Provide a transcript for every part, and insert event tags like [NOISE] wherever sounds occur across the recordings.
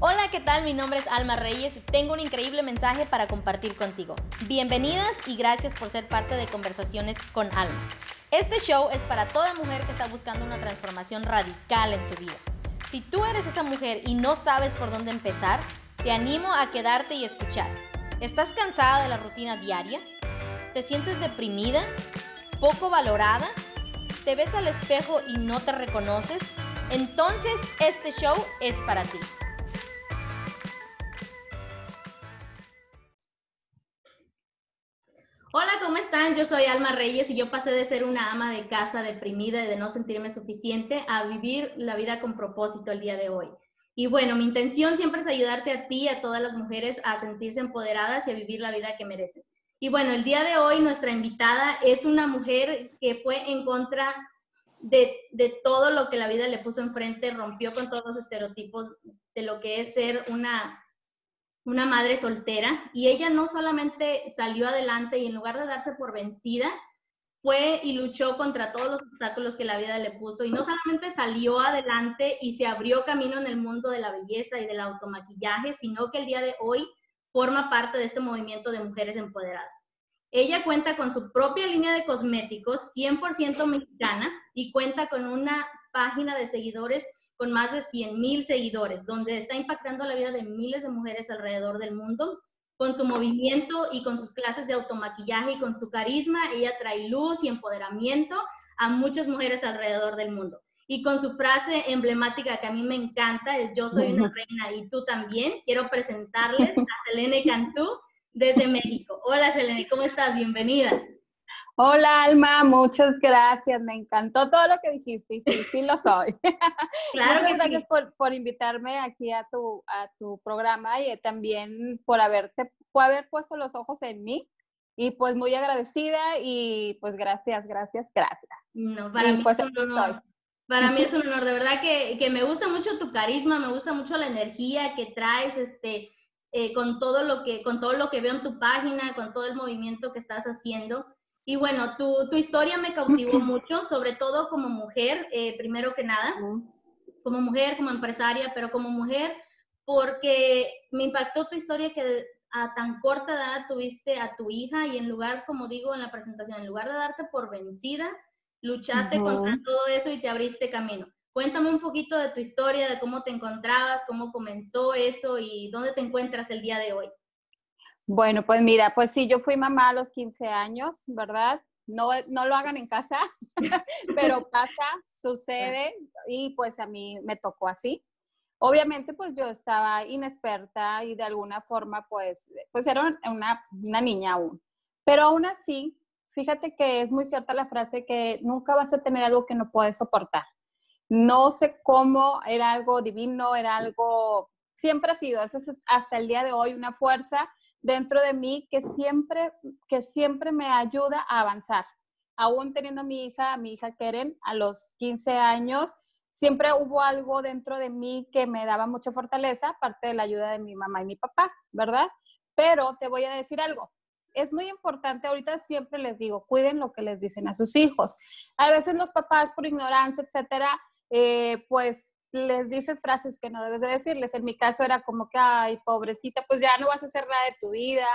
Hola, ¿qué tal? Mi nombre es Alma Reyes y tengo un increíble mensaje para compartir contigo. Bienvenidas y gracias por ser parte de Conversaciones con Alma. Este show es para toda mujer que está buscando una transformación radical en su vida. Si tú eres esa mujer y no sabes por dónde empezar, te animo a quedarte y escuchar. ¿Estás cansada de la rutina diaria? ¿Te sientes deprimida? ¿Poco valorada? ¿Te ves al espejo y no te reconoces? Entonces este show es para ti. Hola, ¿cómo están? Yo soy Alma Reyes y yo pasé de ser una ama de casa deprimida y de no sentirme suficiente a vivir la vida con propósito el día de hoy. Y bueno, mi intención siempre es ayudarte a ti y a todas las mujeres a sentirse empoderadas y a vivir la vida que merecen. Y bueno, el día de hoy nuestra invitada es una mujer que fue en contra de, de, todo lo que la vida le puso enfrente, rompió con todos los estereotipos de lo que es ser una una madre soltera, y ella no solamente salió adelante y en lugar de darse por vencida, fue y luchó contra todos los obstáculos que la vida le puso y no solamente salió adelante y se abrió camino en el mundo de la belleza y del automaquillaje, sino que el día de hoy forma parte de este movimiento de mujeres empoderadas. Ella cuenta con su propia línea de cosméticos 100% mexicana y cuenta con una página de seguidores con más de 100 mil seguidores, donde está impactando la vida de miles de mujeres alrededor del mundo. Con su movimiento y con sus clases de automaquillaje y con su carisma, ella trae luz y empoderamiento a muchas mujeres alrededor del mundo. Y con su frase emblemática que a mí me encanta, es yo soy una reina y tú también, quiero presentarles [LAUGHS] a Selene Cantú desde México. Hola Selene, ¿cómo estás? Bienvenida. Hola Alma, muchas gracias, me encantó todo lo que dijiste y sí, sí lo soy. [LAUGHS] Claro muchas gracias por, por, invitarme aquí a tu, a tu programa y también por haberte, por haber puesto los ojos en mí y pues muy agradecida y pues gracias, gracias, gracias. No, para mí pues, es un honor. Para mí es un honor, de verdad que, que, me gusta mucho tu carisma, me gusta mucho la energía que traes, este, eh, con todo lo que, con todo lo que veo en tu página, con todo el movimiento que estás haciendo. Y bueno, tu, tu historia me cautivó [CLEARS THROAT] mucho, sobre todo como mujer, eh, primero que nada, como mujer, como empresaria, pero como mujer, porque me impactó tu historia que a tan corta edad tuviste a tu hija y en lugar, como digo en la presentación, en lugar de darte por vencida, luchaste contra todo eso y te abriste camino. Cuéntame un poquito de tu historia, de cómo te encontrabas, cómo comenzó eso y dónde te encuentras el día de hoy. Bueno, pues mira, pues sí, yo fui mamá a los 15 años, ¿verdad? No, no lo hagan en casa, [LAUGHS] pero pasa, sucede y pues a mí me tocó así. Obviamente pues yo estaba inexperta y de alguna forma pues, pues era una, una niña aún. Pero aún así, fíjate que es muy cierta la frase que nunca vas a tener algo que no puedes soportar. No sé cómo, era algo divino, era algo, siempre ha sido, hasta el día de hoy una fuerza dentro de mí que siempre, que siempre me ayuda a avanzar. Aún teniendo mi hija, a mi hija Keren, a los 15 años, siempre hubo algo dentro de mí que me daba mucha fortaleza, aparte de la ayuda de mi mamá y mi papá, ¿verdad? Pero te voy a decir algo. Es muy importante, ahorita siempre les digo, cuiden lo que les dicen a sus hijos. A veces los papás por ignorancia, etcétera, eh, pues les dices frases que no debes de decirles. En mi caso era como que, ay, pobrecita, pues ya no vas a hacer nada de tu vida,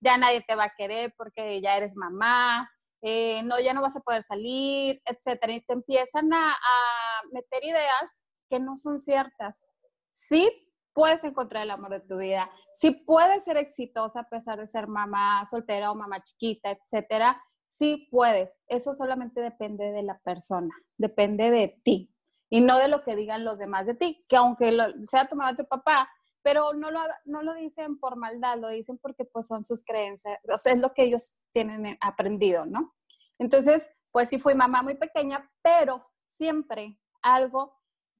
ya nadie te va a querer porque ya eres mamá, eh, no, ya no vas a poder salir, etcétera. Y te empiezan a, a meter ideas que no son ciertas. Sí puedes encontrar el amor de tu vida, sí puedes ser exitosa a pesar de ser mamá soltera o mamá chiquita, etcétera. Sí puedes. Eso solamente depende de la persona, depende de ti y no de lo que digan los demás de ti, que aunque sea tu mamá tu papá, pero no lo, no lo dicen por maldad, lo dicen porque pues son sus creencias, o sea, es lo que ellos tienen aprendido, ¿no? Entonces, pues sí fui mamá muy pequeña, pero siempre algo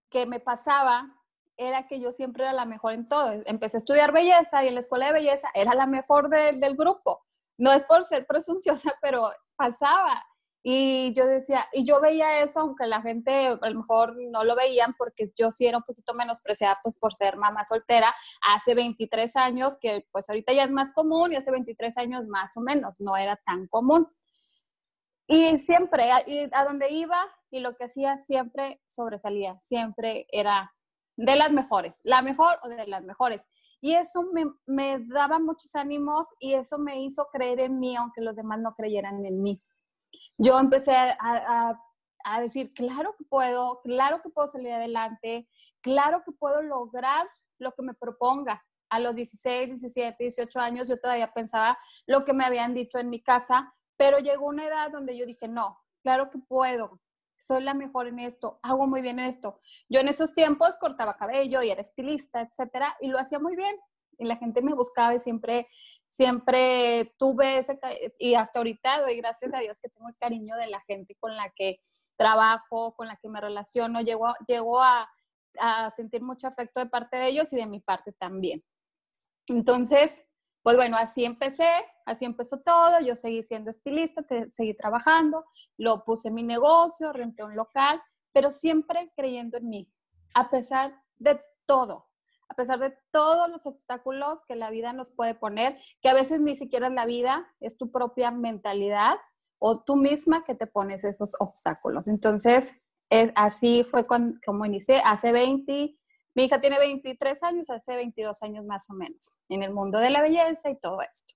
que me pasaba era que yo siempre era la mejor en todo. Empecé a estudiar belleza y en la escuela de belleza era la mejor del grupo. No es por ser presunciosa, [LAUGHS] pero pasaba. Y yo decía, y yo veía eso, aunque la gente a lo mejor no lo veían, porque yo sí era un poquito menospreciada pues, por ser mamá soltera hace 23 años, que pues ahorita ya es más común, y hace 23 años más o menos, no era tan común. Y siempre, a, a donde iba y lo que hacía, siempre sobresalía, siempre era de las mejores, la mejor o de las mejores. Y eso me, me daba muchos ánimos y eso me hizo creer en mí, aunque los demás no creyeran en mí. Yo empecé a, decir, claro que puedo, claro que puedo salir adelante, claro que puedo lograr lo que me proponga. A los 16, 17, 18 años yo todavía pensaba lo que me habían dicho en mi casa, pero llegó una edad donde yo dije, no, claro que puedo, soy la mejor en esto, hago muy bien esto. Yo en esos tiempos cortaba cabello y era estilista, etcétera, y lo hacía muy bien. Y la gente me buscaba y siempre, siempre tuve ese, y hasta ahorita doy gracias a Dios que tengo el cariño de la gente con la que trabajo, con la que me relaciono, llego, a, a sentir mucho afecto de parte de ellos y de mi parte también. Entonces, pues bueno, así empecé, así empezó todo, yo seguí siendo estilista, seguí trabajando, lo puse en mi negocio, renté un local, pero siempre creyendo en mí, a pesar de todo, a pesar de todos los obstáculos que la vida nos puede poner, que a veces ni siquiera es la vida, es tu propia mentalidad o tú misma que te pones esos obstáculos. Entonces, es, así fue como inicié, hace 20, mi hija tiene 23 años, hace 22 años más o menos, en el mundo de la belleza y todo esto.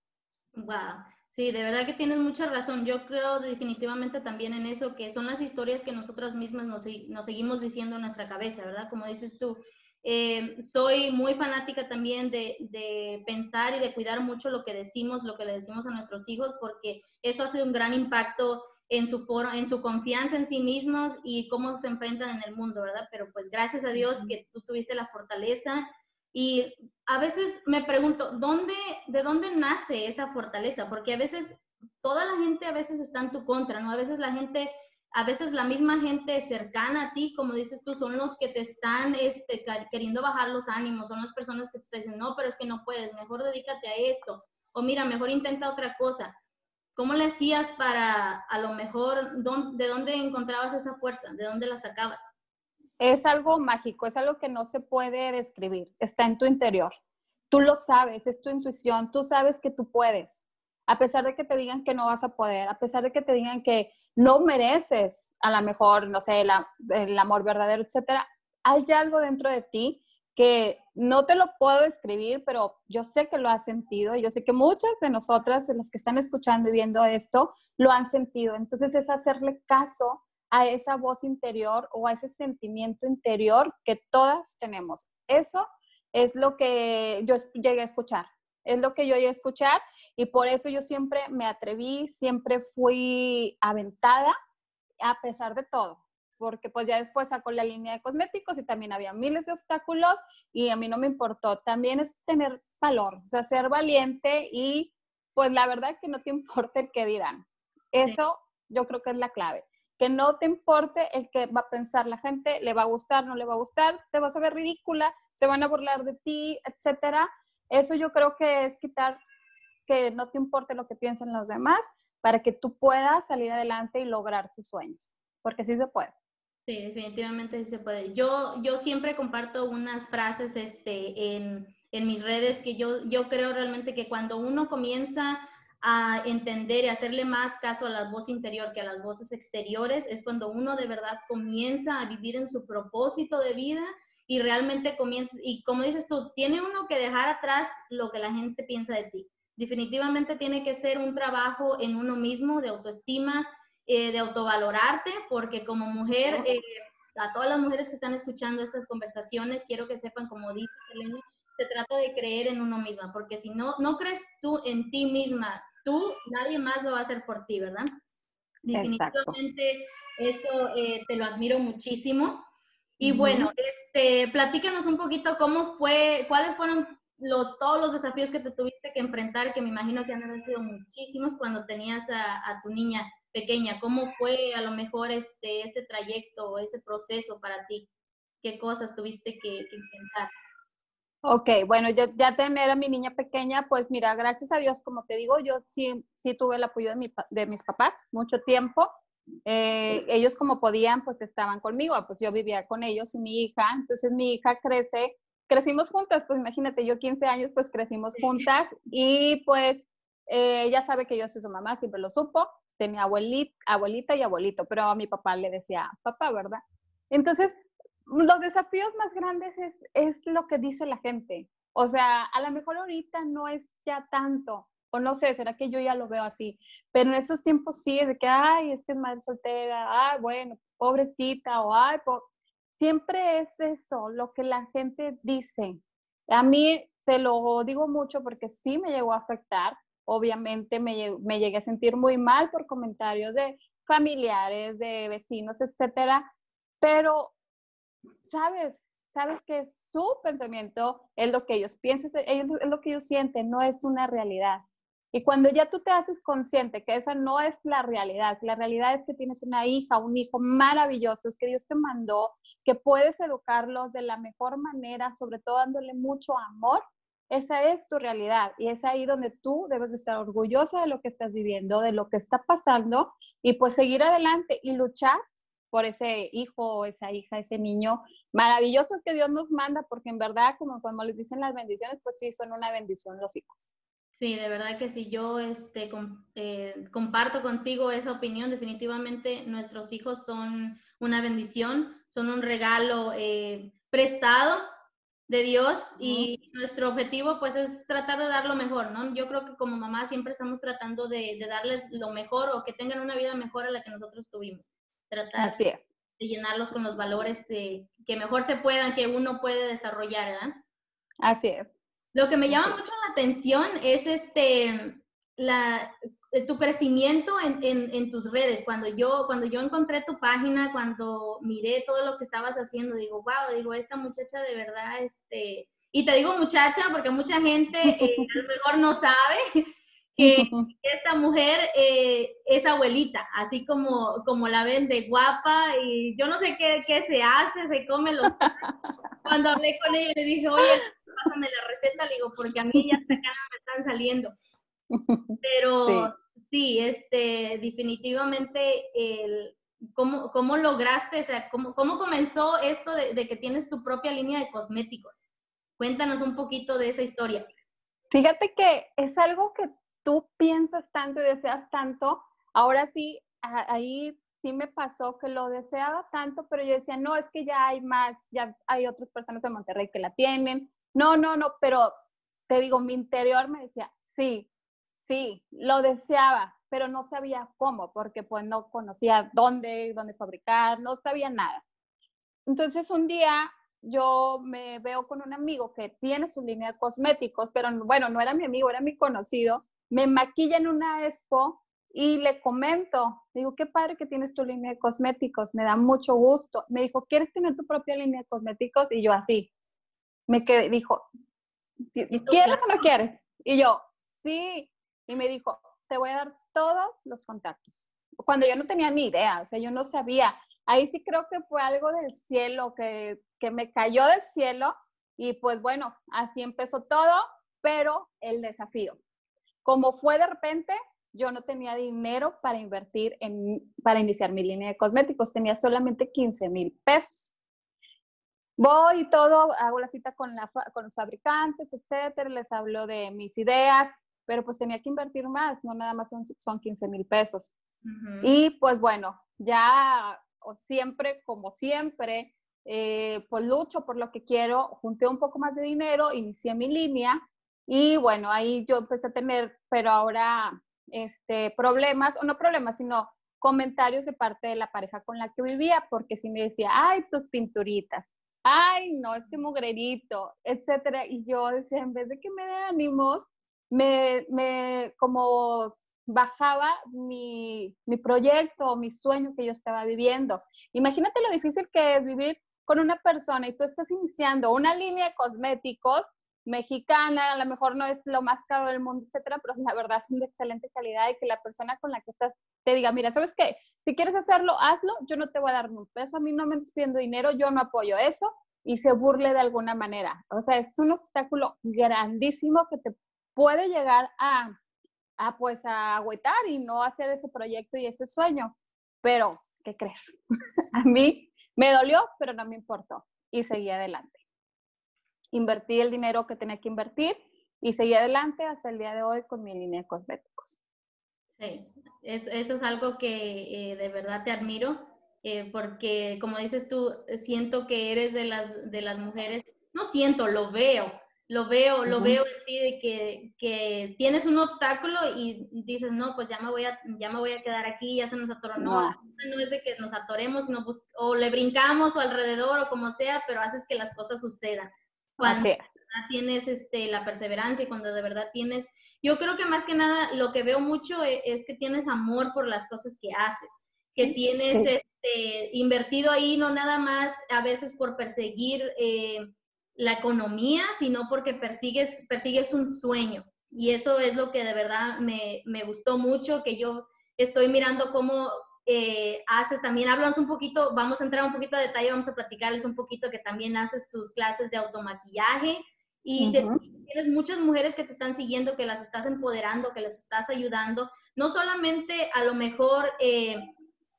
Wow. Sí, de verdad que tienes mucha razón. Yo creo definitivamente también en eso, que son las historias que nosotras mismas nos, nos seguimos diciendo en nuestra cabeza, ¿verdad? Como dices tú, eh, soy muy fanática también de, de, pensar y de cuidar mucho lo que decimos, lo que le decimos a nuestros hijos, porque eso hace un gran impacto en su, foro, en su confianza en sí mismos y cómo se enfrentan en el mundo, ¿verdad? Pero pues gracias a Dios que tú tuviste la fortaleza y a veces me pregunto, ¿dónde, ¿de dónde nace esa fortaleza? Porque a veces toda la gente a veces está en tu contra, ¿no? A veces la gente, a veces la misma gente cercana a ti, como dices tú, son los que te están este, queriendo bajar los ánimos, son las personas que te están diciendo, no, pero es que no puedes, mejor dedícate a esto, o mira, mejor intenta otra cosa. ¿Cómo le hacías para, a lo mejor, de dónde encontrabas esa fuerza? ¿De dónde la sacabas? Es algo mágico, es algo que no se puede describir, está en tu interior. Tú lo sabes, es tu intuición, tú sabes que tú puedes. A pesar de que te digan que no vas a poder, a pesar de que te digan que no mereces a lo mejor, no sé, el amor verdadero, etcétera, hay algo dentro de ti que no te lo puedo describir, pero yo sé que lo has sentido yo sé que muchas de nosotras, de las que están escuchando y viendo esto, lo han sentido. Entonces es hacerle caso a esa voz interior o a ese sentimiento interior que todas tenemos. Eso es lo que yo llegué a escuchar, es lo que yo llegué a escuchar y por eso yo siempre me atreví, siempre fui aventada a pesar de todo porque pues ya después sacó la línea de cosméticos y también había miles de obstáculos y a mí no me importó. También es tener valor, o sea, ser valiente y pues la verdad que no te [LAUGHS] importe el que dirán. Eso yo creo que es la clave. Que no te importe el que va a pensar la gente, le va a gustar, no le va a gustar, te vas a ver ridícula, se van a burlar de ti, etcétera. Eso yo creo que es quitar que no te importe lo que piensen los demás para que tú puedas salir adelante y lograr tus sueños, porque sí se puede. Sí, definitivamente sí se puede. Yo, yo siempre comparto unas frases este, en, en mis redes que yo, yo creo realmente que cuando uno comienza a entender y hacerle más caso a la voz interior que a las voces exteriores, es cuando uno de verdad comienza a vivir en su propósito de vida y realmente comienza, y como dices tú, tiene uno que dejar atrás lo que la gente piensa de ti. Definitivamente tiene que ser un trabajo en uno mismo de autoestima, eh, de autovalorarte, porque como mujer, eh, a todas las mujeres que están escuchando estas conversaciones, quiero que sepan, como dice Selena, se trata de creer en uno misma, porque si no, no crees tú en ti misma, tú, nadie más lo va a hacer por ti, ¿verdad? Definitivamente eso eh, te lo admiro muchísimo. Y bueno, este, platícanos un poquito cómo fue, cuáles fueron todos los desafíos que te tuviste que enfrentar, que me imagino que han sido muchísimos cuando tenías a, a tu niña pequeña, ¿cómo fue a lo mejor este, ese trayecto o ese proceso para ti? ¿Qué cosas tuviste que, que intentar? Ok, bueno, ya, ya, tener a mi niña pequeña, pues mira, gracias a Dios, como te digo, yo sí, sí tuve el apoyo de, mi, de mis papás mucho tiempo. Eh, ellos como podían, pues estaban conmigo, pues yo vivía con ellos y mi hija, entonces mi hija crece, crecimos juntas, pues imagínate, yo 15 años, pues crecimos juntas y pues eh, ella sabe que yo soy su mamá, siempre lo supo, tenía abuelita, abuelita y abuelito, pero a mi papá le decía papá, ¿verdad? Entonces, los desafíos más grandes es, es lo que dice la gente. O sea, a lo mejor ahorita no es ya tanto, no sé, será que yo ya lo veo así, pero en esos tiempos sí, de que, ay, es que es madre soltera, ay, bueno, pobrecita, o ay, siempre es eso, lo que la gente dice. A mí te lo digo mucho porque sí me llegó a afectar, obviamente me, me llegué a sentir muy mal por comentarios de familiares, de vecinos, etcétera, pero, ¿sabes? Sabes que su pensamiento es lo que ellos piensan, es lo que ellos sienten, no es una realidad. Y cuando ya tú te haces consciente que esa no es la realidad, la realidad es que tienes una hija, un hijo maravilloso, es que Dios te mandó, que puedes educarlos de la mejor manera, sobre todo dándole mucho amor, esa es tu realidad y es ahí donde tú debes de estar orgullosa de lo que estás viviendo, de lo que está pasando y pues seguir adelante y luchar por ese hijo, esa hija, ese niño maravilloso que Dios nos manda, porque en verdad, como cuando les dicen las bendiciones, pues sí, son una bendición los hijos. Sí, de verdad que sí, yo este, eh, comparto contigo esa opinión. Definitivamente nuestros hijos son una bendición, son un regalo eh, prestado de Dios y nuestro objetivo pues es tratar de dar lo mejor, ¿no? Yo creo que como mamá siempre estamos tratando de, darles lo mejor o que tengan una vida mejor a la que nosotros tuvimos. Tratar de llenarlos con los valores eh, que mejor se puedan, que uno puede desarrollar, ¿verdad? Así es. Lo que me llama mucho la atención es este, la, eh, tu crecimiento en, en, tus redes. Cuando yo, cuando yo encontré tu página, cuando miré todo lo que estabas haciendo, digo, wow, digo, esta muchacha de verdad, este, y te digo muchacha porque mucha gente eh, a lo mejor no sabe [LAUGHS] que [LAUGHS] esta mujer eh, es abuelita, así como, como la ven de guapa y yo no sé qué, qué se hace, se come los... [LAUGHS] Cuando hablé con ella le dije, oye, pásame la receta, le digo, porque a mí ya se me están saliendo. [LAUGHS] Pero sí, este, definitivamente, el, ¿cómo, ¿cómo, lograste, o sea, cómo, cómo comenzó esto de, de, que tienes tu propia línea de cosméticos? Cuéntanos un poquito de esa historia. Fíjate que es algo que tú piensas tanto y deseas tanto. Ahora sí, ahí sí me pasó que lo deseaba tanto, pero yo decía, no, es que ya hay más, ya hay otras personas en Monterrey que la tienen. No, no, no, pero te digo, mi interior me decía, sí, Sí, lo deseaba, pero no sabía cómo, porque pues no conocía dónde, dónde fabricar, no sabía nada. Entonces un día yo me veo con un amigo que tiene su línea de cosméticos, pero bueno, no era mi amigo, era mi conocido. Me maquilla en una expo y le comento, digo, qué padre que tienes tu línea de cosméticos, me da mucho gusto. Me dijo, ¿quieres tener tu propia línea de cosméticos? Y yo así, me quedé, dijo, ¿quieres o no quieres? Y yo, sí, y me dijo, te voy a dar todos los contactos. Cuando yo no tenía ni idea, o sea, yo no sabía. Ahí sí creo que fue algo del cielo, que, que me cayó del cielo y pues bueno, así empezó todo, pero el desafío. Como fue de repente, yo no tenía dinero para invertir en, para iniciar mi línea de cosméticos, tenía solamente 15 mil pesos. Voy y todo, hago la cita con, la, con los fabricantes, etcétera, les hablo de mis ideas, pero pues tenía que invertir más, no nada más son, son 15 mil pesos. Y pues bueno, ya o siempre, como siempre, eh, pues lucho por lo que quiero, junté un poco más de dinero, inicié mi línea y bueno, ahí yo empecé a tener, pero ahora, este, problemas, o no problemas, sino comentarios de parte de la pareja con la que vivía, porque si me decía, ay, tus pinturitas, ay, no, este mugrerito, etcétera, y yo decía, en vez de que me dé ánimos, me, me como bajaba mi, mi proyecto, mi sueño que yo estaba viviendo. Imagínate lo difícil que es vivir con una persona y tú estás iniciando una línea de cosméticos mexicana, a lo mejor no es lo más caro del mundo, etcétera, pero la verdad es de excelente calidad y que la persona con la que estás te diga, mira, ¿sabes qué? Si quieres hacerlo, hazlo, yo no te voy a dar un peso, a mí no me estás pidiendo dinero, yo no apoyo eso y se burle de alguna manera. O sea, es un obstáculo grandísimo que te puede llegar a, a pues a y no hacer ese proyecto y ese sueño. Pero, ¿qué crees? [LAUGHS] a mí me dolió, pero no me importó y seguí adelante. Invertí el dinero que tenía que invertir y seguí adelante hasta el día de hoy con mi línea de cosméticos. Sí, eso es algo que eh, de verdad te admiro. eh, porque como dices tú, siento que eres de las, de las mujeres, no siento, lo veo, lo veo, lo veo en ti de que, que, tienes un obstáculo y dices, no, pues ya me voy a, ya me voy a quedar aquí, ya se nos atoró. No, no, es de que nos atoremos, sino o le brincamos o alrededor o como sea, pero haces que las cosas sucedan. Cuando tienes este, la perseverancia, cuando de verdad tienes, yo creo que más que nada lo que veo mucho es, es que tienes amor por las cosas que haces que tienes este, invertido ahí, no nada más a veces por perseguir eh, la economía, sino porque persigues, persigues un sueño. Y eso es lo que de verdad me, me gustó mucho, que yo estoy mirando cómo eh, haces también, háblanos un poquito, vamos a entrar un poquito a detalle, vamos a platicarles un poquito que también haces tus clases de automaquillaje y tienes muchas mujeres que te están siguiendo, que las estás empoderando, que les estás ayudando, no solamente a lo mejor eh,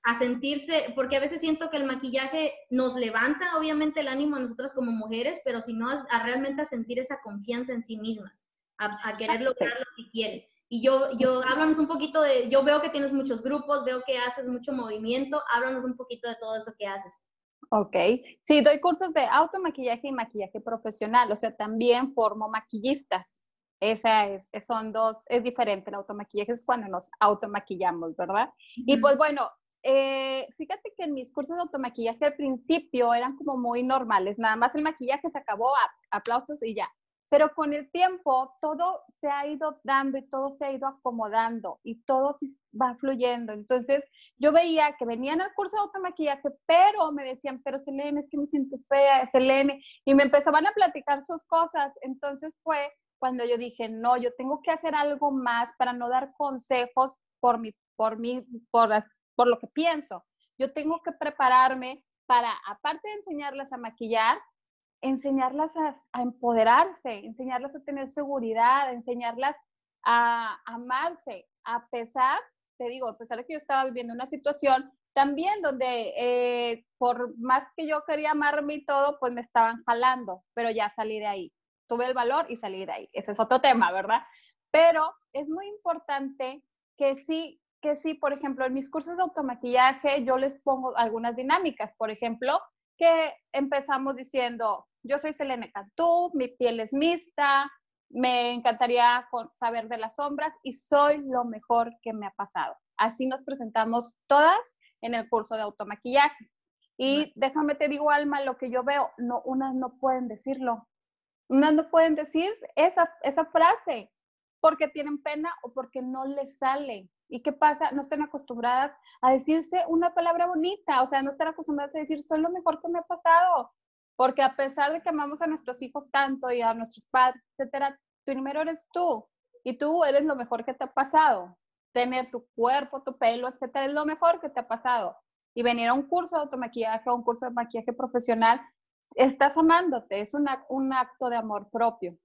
a sentirse, porque a veces siento que el maquillaje nos levanta obviamente el ánimo a nosotras como mujeres, pero si no a, realmente a sentir esa confianza en sí mismas, a, querer lograr lo que quieren. Y yo, yo, háblanos un poquito de, yo veo que tienes muchos grupos, veo que haces mucho movimiento, háblanos un poquito de todo eso que haces. Ok, sí, doy cursos de automaquillaje y maquillaje profesional, o sea, también formo maquillistas. Esa es, son dos, es diferente, el automaquillaje es cuando nos automaquillamos, ¿verdad? Y pues bueno, eh, fíjate que en mis cursos de automaquillaje al principio eran como muy normales, nada más el maquillaje se acabó, aplausos y ya. Pero con el tiempo todo se ha ido dando y todo se ha ido acomodando y todo va fluyendo. Entonces yo veía que venían al curso de automaquillaje, pero me decían, pero Selene, es que me siento fea, Selene, y me empezaban a platicar sus cosas. Entonces fue cuando yo dije, no, yo tengo que hacer algo más para no dar consejos por mi, por mí, por por lo que pienso. Yo tengo que prepararme para, aparte de enseñarlas a maquillar, enseñarlas a, empoderarse, enseñarlas a tener seguridad, enseñarlas a amarse, a pesar, te digo, a pesar de que yo estaba viviendo una situación también donde eh, por más que yo quería amarme y todo, pues me estaban jalando, pero ya salí de ahí. Tuve el valor y salí de ahí. Ese es otro tema, ¿verdad? Pero es muy importante que sí que sí, por ejemplo, en mis cursos de automaquillaje yo les pongo algunas dinámicas, por ejemplo, que empezamos diciendo, yo soy Selene Cantú, mi piel es mixta, me encantaría saber de las sombras y soy lo mejor que me ha pasado. Así nos presentamos todas en el curso de automaquillaje. Y déjame te digo, Alma, lo que yo veo, no, unas no pueden decirlo. Unas no pueden decir esa, esa frase porque tienen pena o porque no les sale. ¿Y qué pasa? No están acostumbradas a decirse una palabra bonita, o sea, no están acostumbradas a decir, soy lo mejor que me ha pasado. Porque a pesar de que amamos a nuestros hijos tanto y a nuestros padres, etcétera, primero eres tú y tú eres lo mejor que te ha pasado. Tener tu cuerpo, tu pelo, etcétera, es lo mejor que te ha pasado. Y venir a un curso de automaquillaje o un curso de maquillaje profesional, estás amándote, es un acto de amor propio.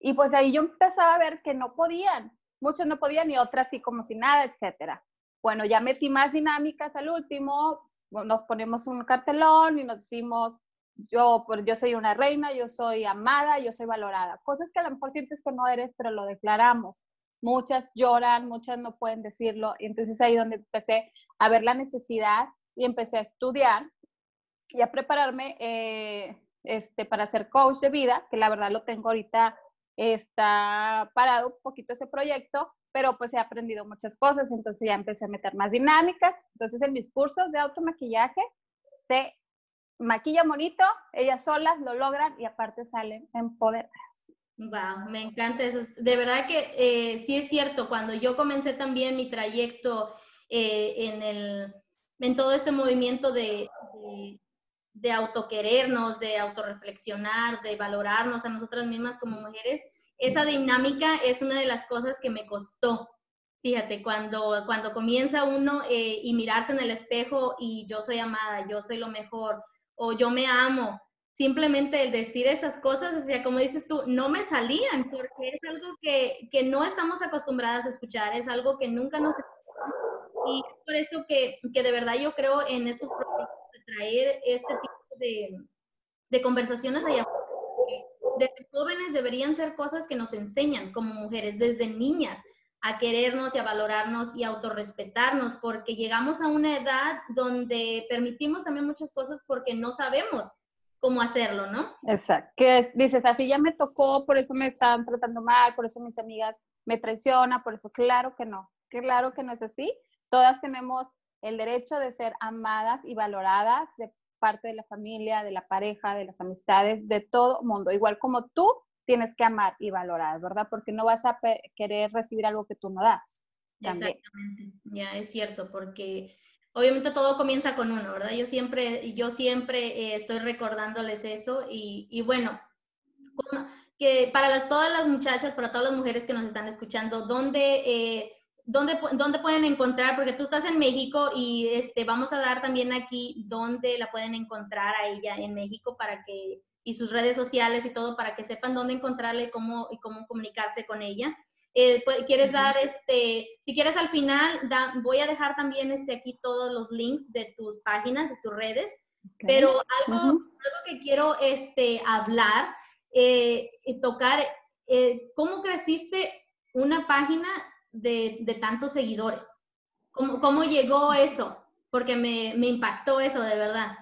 Y pues ahí yo empezaba a ver que no podían, muchos no podían y otras sí como si nada, etcétera. Bueno, ya metí más dinámicas al último, nos ponemos un cartelón y nos decimos, yo, yo soy una reina, yo soy amada, yo soy valorada. Cosas que a lo mejor sientes que no eres, pero lo declaramos. Muchas lloran, muchas no pueden decirlo. Y entonces ahí donde empecé a ver la necesidad y empecé a estudiar y a prepararme eh, este, para ser coach de vida, que la verdad lo tengo ahorita está parado un poquito ese proyecto, pero pues he aprendido muchas cosas, entonces ya empecé a meter más dinámicas. Entonces en mis cursos de automaquillaje se maquilla bonito, ellas solas lo logran y aparte salen empoderadas. Wow, me encanta eso. De verdad que eh, sí es cierto, cuando yo comencé también mi trayecto eh, en, el, en todo este movimiento de, de, de autoquerernos, de autorreflexionar, de valorarnos a nosotras mismas como mujeres, esa dinámica es una de las cosas que me costó. Fíjate, cuando, cuando comienza uno eh, y mirarse en el espejo y yo soy amada, yo soy lo mejor, o yo me amo, simplemente el decir esas cosas, o como dices tú, no me salían, porque es algo que, que no estamos acostumbradas a escuchar, es algo que nunca nos... Y es por eso que, que de verdad yo creo en estos proyectos traer este tipo de, de conversaciones allá. Desde jóvenes deberían ser cosas que nos enseñan como mujeres, desde niñas. a querernos y a valorarnos y a autorrespetarnos, porque llegamos a una edad donde permitimos también muchas cosas porque no sabemos cómo hacerlo, ¿no? Exacto. Que dices, así ya me tocó, por eso me están tratando mal, por eso mis amigas me traicionan, por eso, claro que no, claro que no es así. Todas tenemos el derecho de ser amadas y valoradas de parte de la familia, de la pareja, de las amistades, de todo mundo, igual como tú tienes que amar y valorar, ¿verdad? Porque no vas a querer recibir algo que tú no das. Exactamente, ya es cierto, porque obviamente todo comienza con uno, ¿verdad? Yo siempre, yo siempre eh, estoy recordándoles eso y, bueno, que para las, todas las muchachas, para todas las mujeres que nos están escuchando, ¿dónde, eh, dónde, dónde pueden encontrar? Porque tú estás en México y este, vamos a dar también aquí dónde la pueden encontrar a ella en México para que, y sus redes sociales y todo, para que sepan dónde encontrarle cómo, y cómo comunicarse con ella. Eh, ¿Quieres dar, este, si quieres al final, voy a dejar también este, aquí todos los links de tus páginas, de tus redes, pero algo, algo que quiero este, hablar, eh, y tocar, eh, ¿cómo creciste una página de, de tantos seguidores? ¿Cómo, ¿Cómo, llegó eso? Porque me, me impactó eso, de verdad.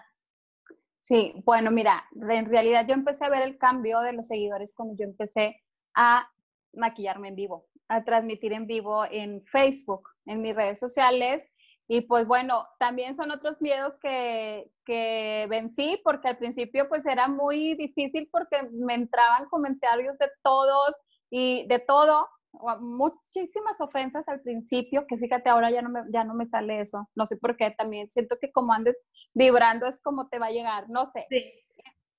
Sí, bueno, mira, en realidad yo empecé a ver el cambio de los seguidores cuando yo empecé a maquillarme en vivo, a transmitir en vivo en Facebook, en mis redes sociales. Y pues bueno, también son otros miedos que, que vencí porque al principio pues era muy difícil porque me entraban comentarios de todos y de todo, muchísimas ofensas al principio, que fíjate, ahora ya no, me, ya no me sale eso. No sé por qué, también siento que como andes vibrando es como te va a llegar, no sé. Sí.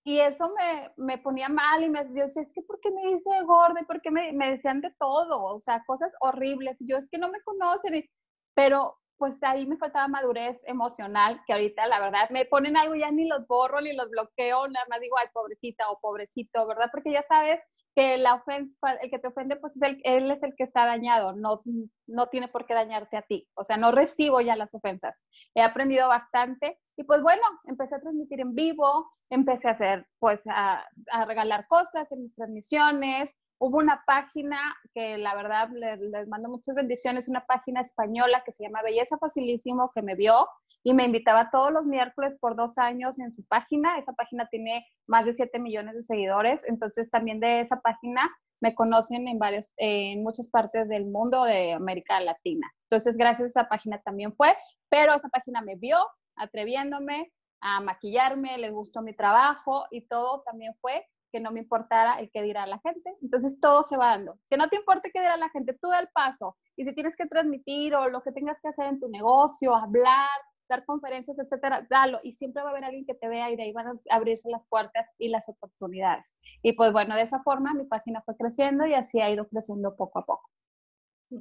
Y eso me, me, ponía mal y me decía, es que ¿por qué me dice gorda? ¿Por qué me, me, decían de todo? O sea, cosas horribles. Y yo, es que no me conocen. pero pues ahí me faltaba madurez emocional, que ahorita la verdad me ponen algo ya ni los borro ni los bloqueo, nada más digo, ay, pobrecita o pobrecito, ¿verdad? Porque ya sabes que la ofensa, el que te ofende, pues es el, él es el que está dañado, no, no tiene por qué dañarte a ti. O sea, no recibo ya las ofensas. He aprendido bastante y pues bueno, empecé a transmitir en vivo, empecé a hacer, pues a, a regalar cosas en mis transmisiones. Hubo una página que la verdad les, les, mando muchas bendiciones, una página española que se llama Belleza Facilísimo, que me vio y me invitaba todos los miércoles por dos años en su página. Esa página tiene más de 7 millones de seguidores, entonces también de esa página me conocen en, varias, en muchas partes del mundo de América Latina. Entonces, gracias a esa página también fue, pero esa página me vio, atreviéndome a maquillarme, les gustó mi trabajo y todo también fue que no me importara el que dirá la gente. Entonces todo se va dando. Que no te importe qué dirá la gente, tú da el paso. Y si tienes que transmitir o lo que tengas que hacer en tu negocio, hablar, dar conferencias, etcétera, dalo. Y siempre va a haber alguien que te vea y de ahí van a abrirse las puertas y las oportunidades. Y pues bueno, de esa forma mi página fue creciendo y así ha ido creciendo poco a poco.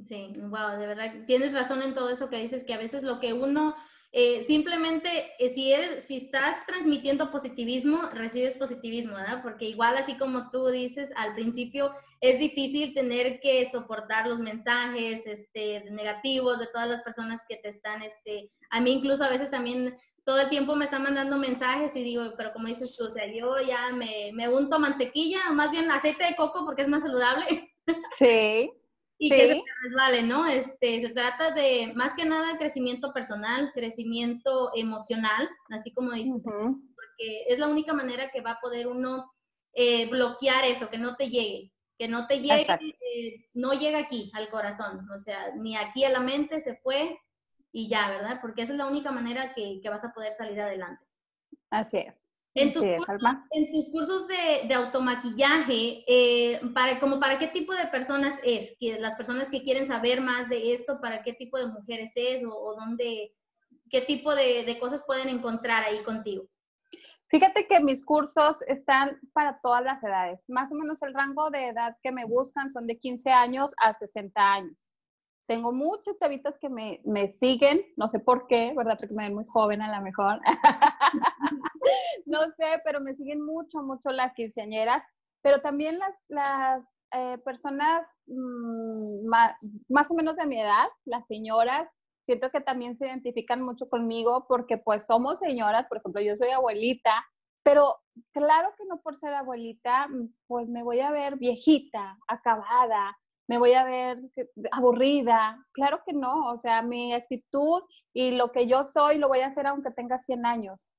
Sí, wow, de verdad, tienes razón en todo eso que dices, que a veces lo que uno eh, simplemente, eh, si, eres, si estás transmitiendo positivismo, recibes positivismo, ¿verdad? Porque igual así como tú dices, al principio es difícil tener que soportar los mensajes este, negativos de todas las personas que te están, este, a mí incluso a veces también todo el tiempo me están mandando mensajes y digo, pero como dices tú, o sea, yo ya me, me unto mantequilla, más bien aceite de coco porque es más saludable. Sí y que se resbale, ¿no? Este, se trata de más que nada crecimiento personal, crecimiento emocional, así como dices, porque es la única manera que va a poder uno eh, bloquear eso, que no te llegue, que no te llegue, eh, no llega aquí al corazón, o sea, ni aquí a la mente se fue y ya, ¿verdad? Porque esa es la única manera que, que vas a poder salir adelante. Así es. En tus, cursos, en tus cursos de, de automaquillaje, eh, para, como ¿para qué tipo de personas es? Que las personas que quieren saber más de esto, ¿para qué tipo de mujeres es? ¿O, dónde, qué tipo de, de, cosas pueden encontrar ahí contigo? Fíjate que mis cursos están para todas las edades. Más o menos el rango de edad que me buscan son de 15 años a 60 años. Tengo muchas chavitas que me, me, siguen, no sé por qué, ¿verdad? Porque me ven muy joven a lo mejor. [LAUGHS] [LAUGHS] no sé, pero me siguen mucho, mucho las quinceañeras, pero también las, las eh, personas mm, más, más o menos de mi edad, las señoras, siento que también se identifican mucho conmigo porque pues somos señoras, por ejemplo, yo soy abuelita, pero claro que no por ser abuelita, mm, pues me voy a ver viejita, acabada, me voy a ver aburrida. Claro que no, o sea, mi actitud y lo que yo soy lo voy a hacer aunque tenga 100 años.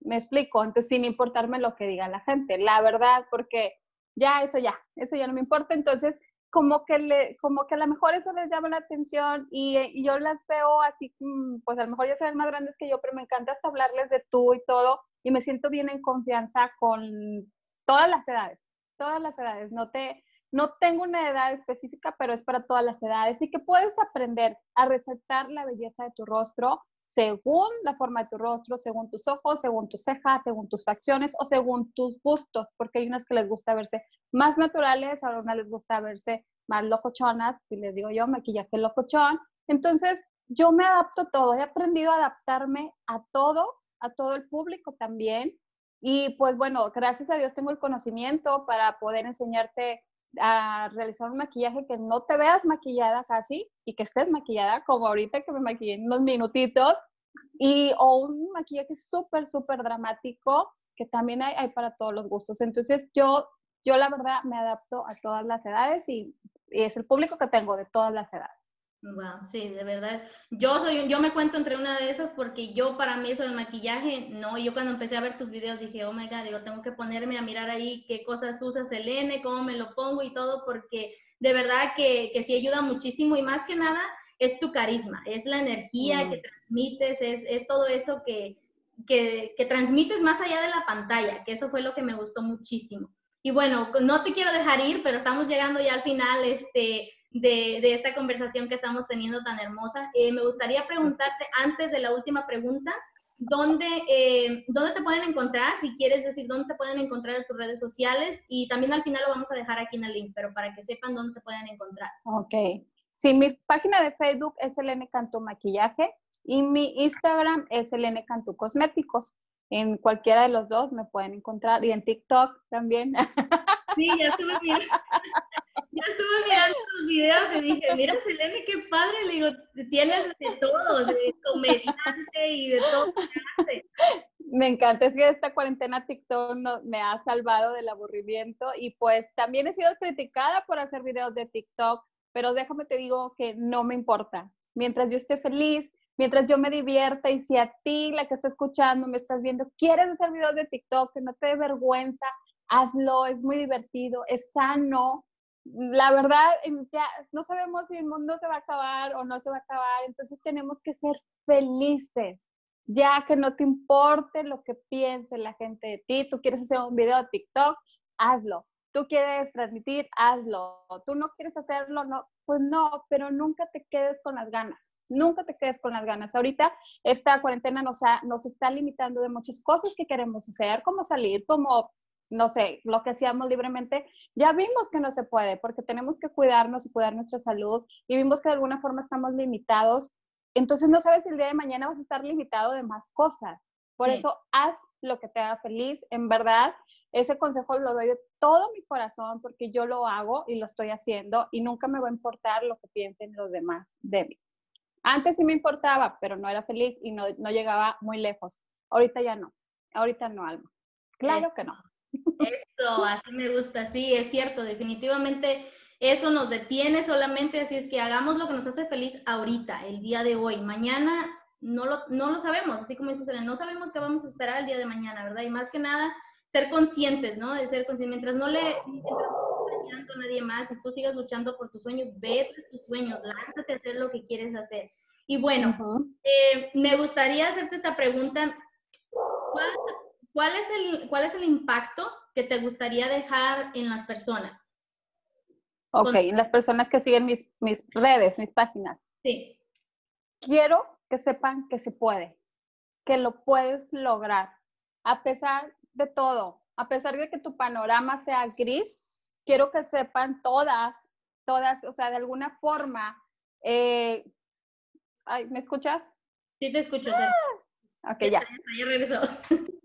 Me explico, entonces sin importarme lo que diga la gente, la verdad, porque ya eso ya, eso ya no me importa, entonces como que, le, como que a lo mejor eso les llama la atención y, yo las veo así, mm, pues a lo mejor ya se ven más grandes que yo, pero me encanta hasta hablarles de tú y todo y me siento bien en confianza con todas las edades, todas las edades. No te, no tengo una edad específica, pero es para todas las edades y que puedes aprender a resaltar la belleza de tu rostro según la forma de tu rostro, según tus ojos, según tus cejas, según tus facciones o según tus gustos, porque hay unas que les gusta verse más naturales, a unas les gusta verse más locochonas, y les digo yo, maquillaje locochón. Entonces, yo me adapto a todo, he aprendido a adaptarme a todo, a todo el público también. Y pues bueno, gracias a Dios tengo el conocimiento para poder enseñarte a realizar un maquillaje que no te veas maquillada casi y que estés maquillada, como ahorita que me maquillé en unos minutitos, y o un maquillaje súper, súper dramático, que también hay, para todos los gustos. Entonces yo, yo la verdad me adapto a todas las edades y es el público que tengo de todas las edades. Wow, sí, de verdad. Yo soy, yo me cuento entre una de esas porque yo para mí eso del maquillaje, no, yo cuando empecé a ver tus videos dije, oh my god, digo, tengo que ponerme a mirar ahí qué cosas usa Selene, cómo me lo pongo y todo, porque de verdad que, que sí ayuda muchísimo y más que nada es tu carisma, es la energía que transmites, es, es todo eso que, que, que transmites más allá de la pantalla, que eso fue lo que me gustó muchísimo. Y bueno, no te quiero dejar ir, pero estamos llegando ya al final, este de, esta conversación que estamos teniendo tan hermosa. Eh, me gustaría preguntarte, antes de la última pregunta, ¿dónde, eh, ¿dónde te pueden encontrar? Si quieres decir dónde te pueden encontrar en tus redes sociales y también al final lo vamos a dejar aquí en el link, pero para que sepan dónde te pueden encontrar. Ok. Sí, mi página de Facebook es Elene Cantú Maquillaje y mi Instagram es Elene Cantú Cosméticos. En cualquiera de los dos me pueden encontrar y en TikTok también. [LAUGHS] Sí, ya estuve mirando, [LAUGHS] ya estuve mirando tus videos y dije, mira Selene, qué padre, le digo, tienes de todo, de comediante y de todo Me encanta, es que esta cuarentena TikTok me ha salvado del aburrimiento y pues también he sido criticada por hacer videos de TikTok, pero déjame te digo que no me importa. Mientras yo esté feliz, mientras yo me divierta y si a ti, la que está escuchando, me estás viendo, quieres hacer videos de TikTok, que no te dé vergüenza, hazlo, es muy divertido, es sano. La verdad, ya no sabemos si el mundo se va a acabar o no se va a acabar, entonces tenemos que ser felices, ya que no te importe lo que piense la gente de ti, tú quieres hacer un video de TikTok, hazlo. Tú quieres transmitir, hazlo. Tú no quieres hacerlo, no, pues no, pero nunca te quedes con las ganas. Nunca te quedes con las ganas. Ahorita esta cuarentena nos, nos está limitando de muchas cosas que queremos hacer, como salir, como no sé, lo que hacíamos libremente, ya vimos que no se puede porque tenemos que cuidarnos y cuidar nuestra salud y vimos que de alguna forma estamos limitados. Entonces no sabes si el día de mañana vas a estar limitado de más cosas. Por eso haz lo que te haga feliz. En verdad, ese consejo lo doy de todo mi corazón porque yo lo hago y lo estoy haciendo y nunca me va a importar lo que piensen los demás de mí. Antes sí me importaba, pero no era feliz y no, no llegaba muy lejos. Ahorita ya no. Ahorita no, Alma. Claro que no. Eso, así me gusta, sí, es cierto, definitivamente eso nos detiene solamente, así es que hagamos lo que nos hace feliz ahorita, el día de hoy. Mañana no lo, no lo sabemos, así como dice no sabemos qué vamos a esperar el día de mañana, ¿verdad? Y más que nada, ser conscientes, ¿no? De ser conscientes, mientras no le a nadie más, si tú sigas luchando por tus sueños, ve tus sueños, lánzate a hacer lo que quieres hacer. Y bueno, eh, me gustaría hacerte esta pregunta. ¿Cuál, ¿cuál es el, cuál es el impacto que te gustaría dejar en las personas? Ok, en las personas que siguen mis, mis redes, mis páginas. Sí. Quiero que sepan que se puede, que lo puedes lograr, a pesar de todo, a pesar de que tu panorama sea gris, quiero que sepan todas, todas, o sea, de alguna forma, eh, ¿me escuchas? Sí, te escucho. Ah, ok, ya. Ya regresó.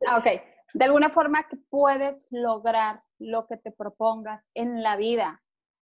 Ah, ok. De alguna forma que puedes lograr lo que te propongas en la vida.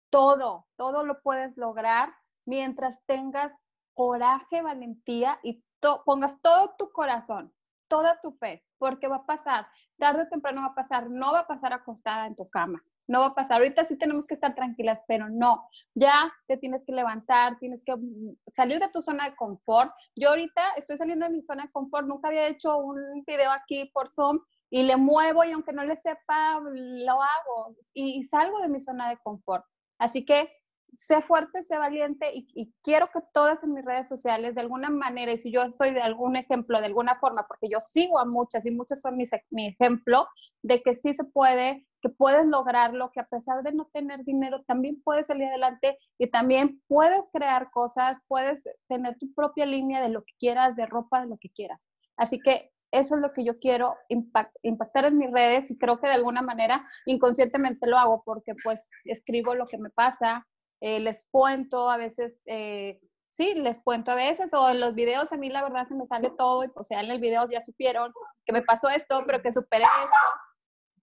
Todo, todo lo puedes lograr mientras tengas coraje, valentía y pongas todo tu corazón, toda tu fe, porque va a pasar, tarde o temprano va a pasar, no va a pasar acostada en tu cama, no va a pasar. Ahorita sí tenemos que estar tranquilas, pero no, ya te tienes que levantar, tienes que mm, salir de tu zona de confort. Yo ahorita estoy saliendo de mi zona de confort, nunca había hecho un video aquí por Zoom y le muevo y aunque no le sepa, lo hago y, salgo de mi zona de confort. Así que sé fuerte, sé valiente y, quiero que todas en mis redes sociales, de alguna manera, y si yo soy de algún ejemplo, de alguna forma, porque yo sigo a muchas y muchas son mi ejemplo, de que sí se puede, que puedes lograrlo, que a pesar de no tener dinero, también puedes salir adelante y también puedes crear cosas, puedes tener tu propia línea de lo que quieras, de ropa, de lo que quieras. Así que eso es lo que yo quiero impactar en mis redes y creo que de alguna manera inconscientemente lo hago porque pues escribo lo que me pasa, eh, les cuento a veces, eh, sí, les cuento a veces o en los videos a mí la verdad se me sale todo y pues en el video ya supieron que me pasó esto, pero que superé esto.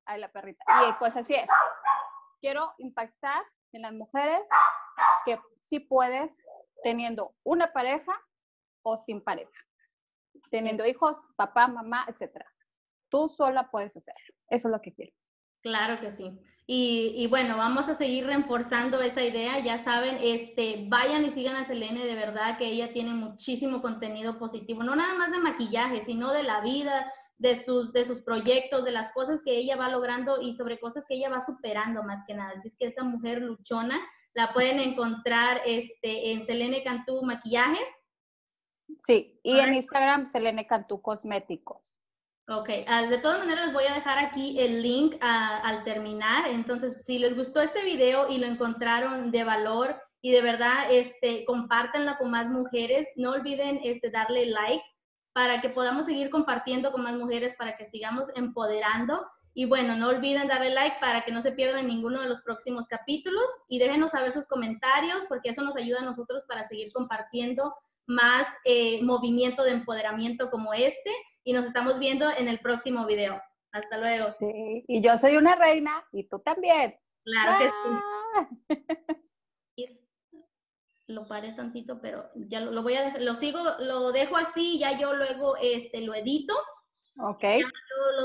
Ay, la perrita. Y pues así es. Quiero impactar en las mujeres que sí puedes teniendo una pareja o sin pareja teniendo hijos, papá, mamá, etcétera. Tú sola puedes hacer. Eso es lo que quiero. Claro que sí. Y, bueno, vamos a seguir reforzando esa idea. Ya saben, este, vayan y sigan a Selene, de verdad que ella tiene muchísimo contenido positivo, no nada más de maquillaje, sino de la vida, de sus, de sus proyectos, de las cosas que ella va logrando y sobre cosas que ella va superando más que nada. Así es que esta mujer luchona la pueden encontrar este, en Selene Cantú Maquillaje Sí, y en Instagram Selene Cantú Cosméticos. Ok, ah, de todas maneras les voy a dejar aquí el link al terminar. Entonces, si les gustó este video y lo encontraron de valor y de verdad, este, compártanlo con más mujeres. No olviden este, darle like para que podamos seguir compartiendo con más mujeres, para que sigamos empoderando. Y bueno, no olviden darle like para que no se pierdan ninguno de los próximos capítulos y déjenos saber sus comentarios porque eso nos ayuda a nosotros para seguir compartiendo más eh, movimiento de empoderamiento como este y nos estamos viendo en el próximo video. Hasta luego. Sí, y yo soy una reina y tú también. Claro que sí. Ah. [LAUGHS] Lo paré tantito, pero ya lo, voy a dejar, lo sigo, lo dejo así, ya yo luego este, lo edito. Ok.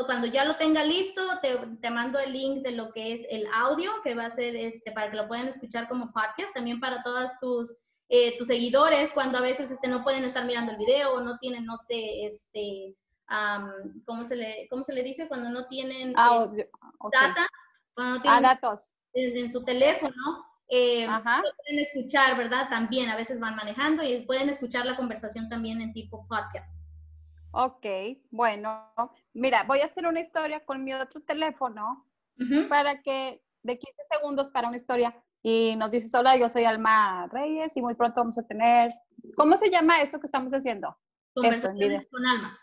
cuando ya lo tenga listo, te, te, mando el link de lo que es el audio, que va a ser este, para que lo puedan escuchar como podcast, también para todas tus eh, tus seguidores cuando a veces este, no pueden estar mirando el video o no tienen, no sé, este, ¿cómo, se le, ¿cómo se le dice? Cuando no tienen ah, eh, data, cuando no ah, tienen datos. En, su teléfono, eh, pueden escuchar, ¿verdad? También a veces van manejando y pueden escuchar la conversación también en tipo podcast. Ok, bueno, mira, voy a hacer una historia con mi otro teléfono para que de 15 segundos para una historia y nos dices, hola, yo soy Alma Reyes y muy pronto vamos a tener, ¿cómo se llama esto que estamos haciendo? Conversaciones con Alma.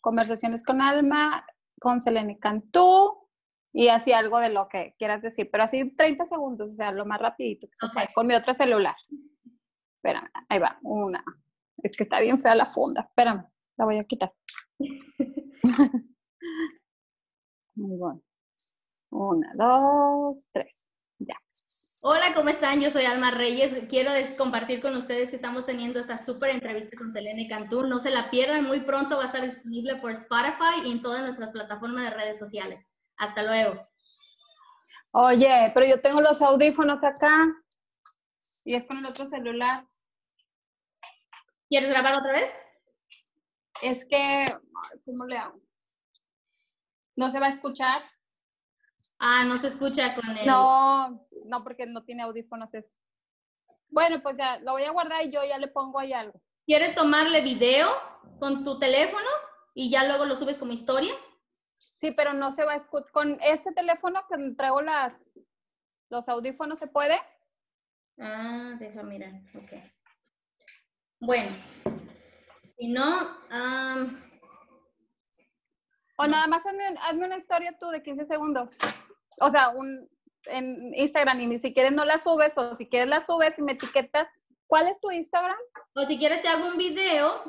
Conversaciones con Alma, con Selene Cantú y así algo de lo que quieras decir, pero así 30 segundos, o sea, lo más rapidito que con mi otro celular. Espérame, ahí va, una. Es que está bien fea la funda, espérame, la voy a quitar. [LAUGHS] Muy bueno. Una, dos, tres. Hola, ¿cómo están? Yo soy Alma Reyes. Quiero compartir con ustedes que estamos teniendo esta súper entrevista con Selene Cantú. No se la pierdan, muy pronto va a estar disponible por Spotify y en todas nuestras plataformas de redes sociales. Hasta luego. Oye, pero yo tengo los audífonos acá y es con el otro celular. ¿Quieres grabar otra vez? Es que, ¿cómo le hago? ¿No se va a escuchar? Ah, no se escucha con él. No, no, porque no tiene audífonos. Es... Bueno, pues ya lo voy a guardar y yo ya le pongo ahí algo. ¿Quieres tomarle video con tu teléfono y ya luego lo subes como historia? Sí, pero no se va a escuchar. Con este teléfono que traigo las, los audífonos, ¿se puede? Ah, deja mirar. Ok. Bueno, si no, o nada más hazme, una historia tú de 15 segundos. O sea, un, en Instagram y si quieres no la subes o si quieres la subes y me etiquetas. ¿Cuál es tu Instagram? O si quieres te hago un video,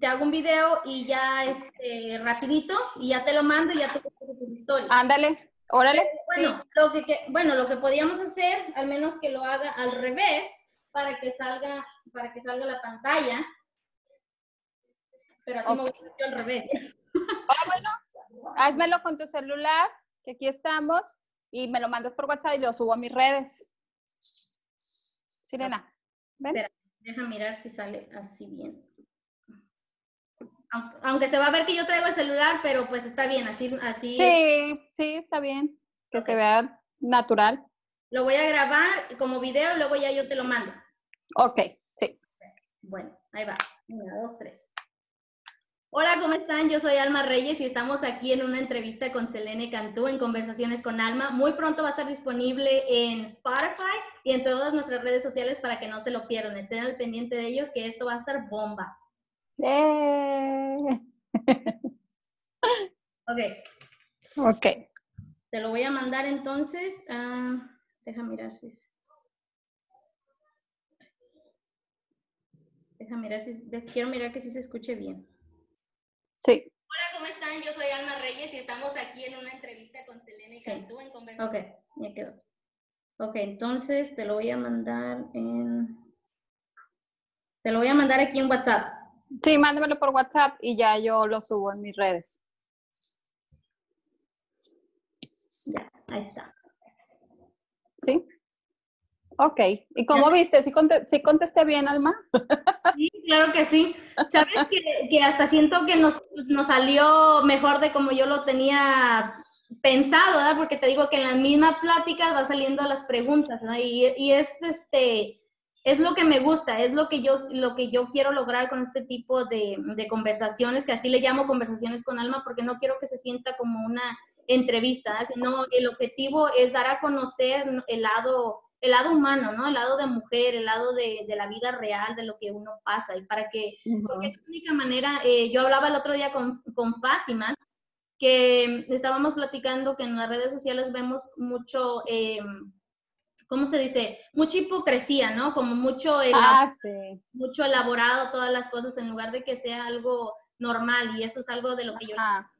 te hago un video y ya este rapidito y ya te lo mando y ya te pongo tus historias. Ándale, órale. Bueno, lo que, bueno, lo que podíamos hacer, al menos que lo haga al revés, para que salga, para que salga la pantalla. Pero así me voy a al revés. Ah, bueno, házmelo con tu celular, que aquí estamos, y me lo mandas por WhatsApp y lo subo a mis redes. Sirena, ven. Espera, deja mirar si sale así bien. Aunque, aunque se va a ver que yo traigo el celular, pero pues está bien, así, así. Sí, sí, está bien. Que se vea natural. Lo voy a grabar como video y luego ya yo te lo mando. Ok, sí. Bueno, ahí va. Una, dos, tres. Hola, ¿cómo están? Yo soy Alma Reyes y estamos aquí en una entrevista con Selene Cantú en Conversaciones con Alma. Muy pronto va a estar disponible en Spotify y en todas nuestras redes sociales para que no se lo pierdan. Estén al pendiente de ellos que esto va a estar bomba. Eh, Ok, Ok. te lo voy a mandar entonces. ah, deja mirar si es- Deja mirar si... Quiero mirar que sí se escuche bien. Sí. Hola, ¿cómo están? Yo soy Alma Reyes y estamos aquí en una entrevista con Selene Sí. Cantú en conversación. Ok, ya quedó. Ok, entonces te lo voy a mandar en... Te lo voy a mandar aquí en WhatsApp. Sí, mándamelo por WhatsApp y ya yo lo subo en mis redes. Ya, ahí está. ¿Sí? Ok. ¿Y cómo viste? ¿Sí, conte- sí contesté bien, Alma? [LAUGHS] Sí, claro que sí. Sabes que, que hasta siento que nos, pues, nos salió mejor de como yo lo tenía pensado, ¿verdad? Porque te digo que en las mismas pláticas va saliendo las preguntas, ¿verdad? Y, y es este es lo que me gusta, es lo que yo lo que yo quiero lograr con este tipo de, de conversaciones, que así le llamo conversaciones con alma, porque no quiero que se sienta como una entrevista, ¿verdad? sino el objetivo es dar a conocer el lado el lado humano, ¿no? El lado de mujer, el lado de, de la vida real, de lo que uno pasa, y para que porque es la única manera, eh, yo hablaba el otro día con, con Fátima, que estábamos platicando que en las redes sociales vemos mucho, eh, ¿cómo se dice? Mucha hipocresía, ¿no? Como mucho, elab- Ah, sí. mucho elaborado todas las cosas en lugar de que sea algo normal, y eso es algo de lo que yo Ajá.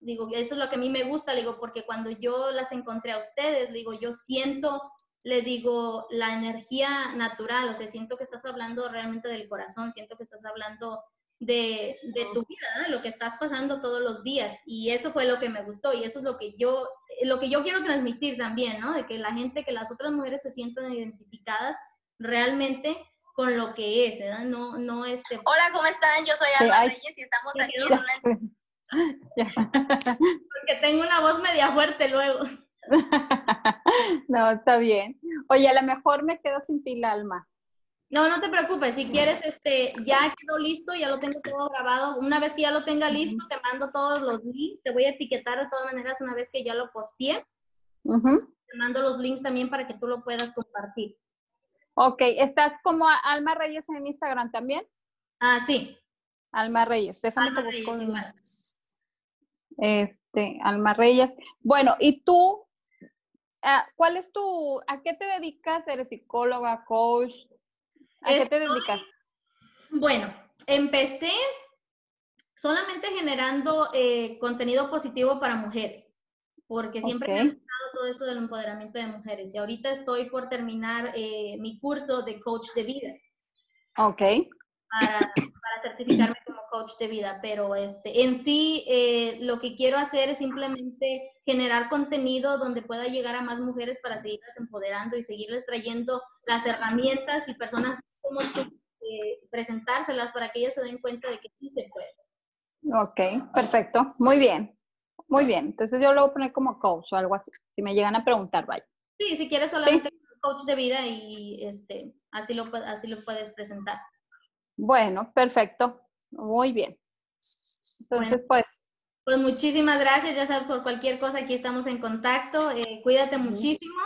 digo, eso es lo que a mí me gusta, digo, porque cuando yo las encontré a ustedes, digo, yo siento, le digo, la energía natural, o sea, siento que estás hablando realmente del corazón, siento que estás hablando de, de tu vida, ¿no? de lo que estás pasando todos los días, y eso fue lo que me gustó, y eso es lo que yo, lo que yo quiero transmitir también, ¿no? De que la gente, que las otras mujeres se sientan identificadas realmente con lo que es, ¿verdad? No, no este... Hola, ¿cómo están? Yo soy Sí, ay. Reyes y estamos aquí en una [LAUGHS] porque tengo una voz media fuerte luego. [LAUGHS] No, está bien. Oye, a lo mejor me quedo sin pila, Alma. No, no te preocupes, si quieres, este, ya quedó listo, ya lo tengo todo grabado. Una vez que ya lo tenga listo, te mando todos los links, te voy a etiquetar de todas maneras una vez que ya lo posteé. Te mando los links también para que tú lo puedas compartir. Ok, ¿estás como Alma Reyes en Instagram también? Ah, sí. Alma Reyes, déjame Alma Reyes. Este, Alma Reyes. Bueno, ¿y tú? Ah, ¿Cuál es tu, a qué te dedicas? ¿Eres psicóloga, coach? ¿A qué te dedicas? Bueno, empecé solamente generando eh, contenido positivo para mujeres, porque siempre me ha Ok. gustado todo esto del empoderamiento de mujeres. Y ahorita estoy por terminar eh, mi curso de coach de vida. Ok, para, para certificarme coach de vida, pero este, en sí eh, lo que quiero hacer es simplemente generar contenido donde pueda llegar a más mujeres para seguirlas empoderando y seguirles trayendo las herramientas y personas como tú, eh, presentárselas para que ellas se den cuenta de que sí se puede. ok, perfecto, muy bien, muy bien. Entonces yo lo voy a poner como coach o algo así, si me llegan a preguntar, vaya. Sí, si quieres solamente coach de vida y este, así, lo, así lo puedes presentar. Bueno, perfecto, muy bien. Entonces, pues, Pues muchísimas gracias, ya sabes, por cualquier cosa, aquí estamos en contacto. eh, cuídate muchísimo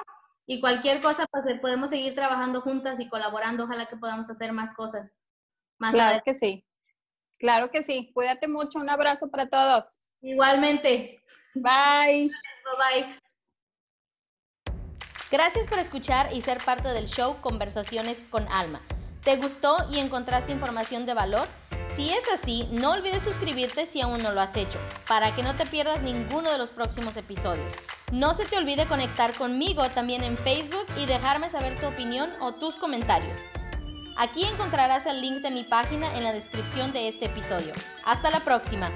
y cualquier cosa, pues eh, podemos seguir trabajando juntas y colaborando. Ojalá que podamos hacer más cosas más claro adelante. que sí, claro que sí. Cuídate mucho, un abrazo para todos. Igualmente. Bye. Bye bye. Gracias por escuchar y ser parte del show Conversaciones con Alma. ¿Te gustó y encontraste información de valor? Si es así, no olvides suscribirte si aún no lo has hecho, para que no te pierdas ninguno de los próximos episodios. No se te olvide conectar conmigo también en Facebook y dejarme saber tu opinión o tus comentarios. Aquí encontrarás el link de mi página en la descripción de este episodio. Hasta la próxima.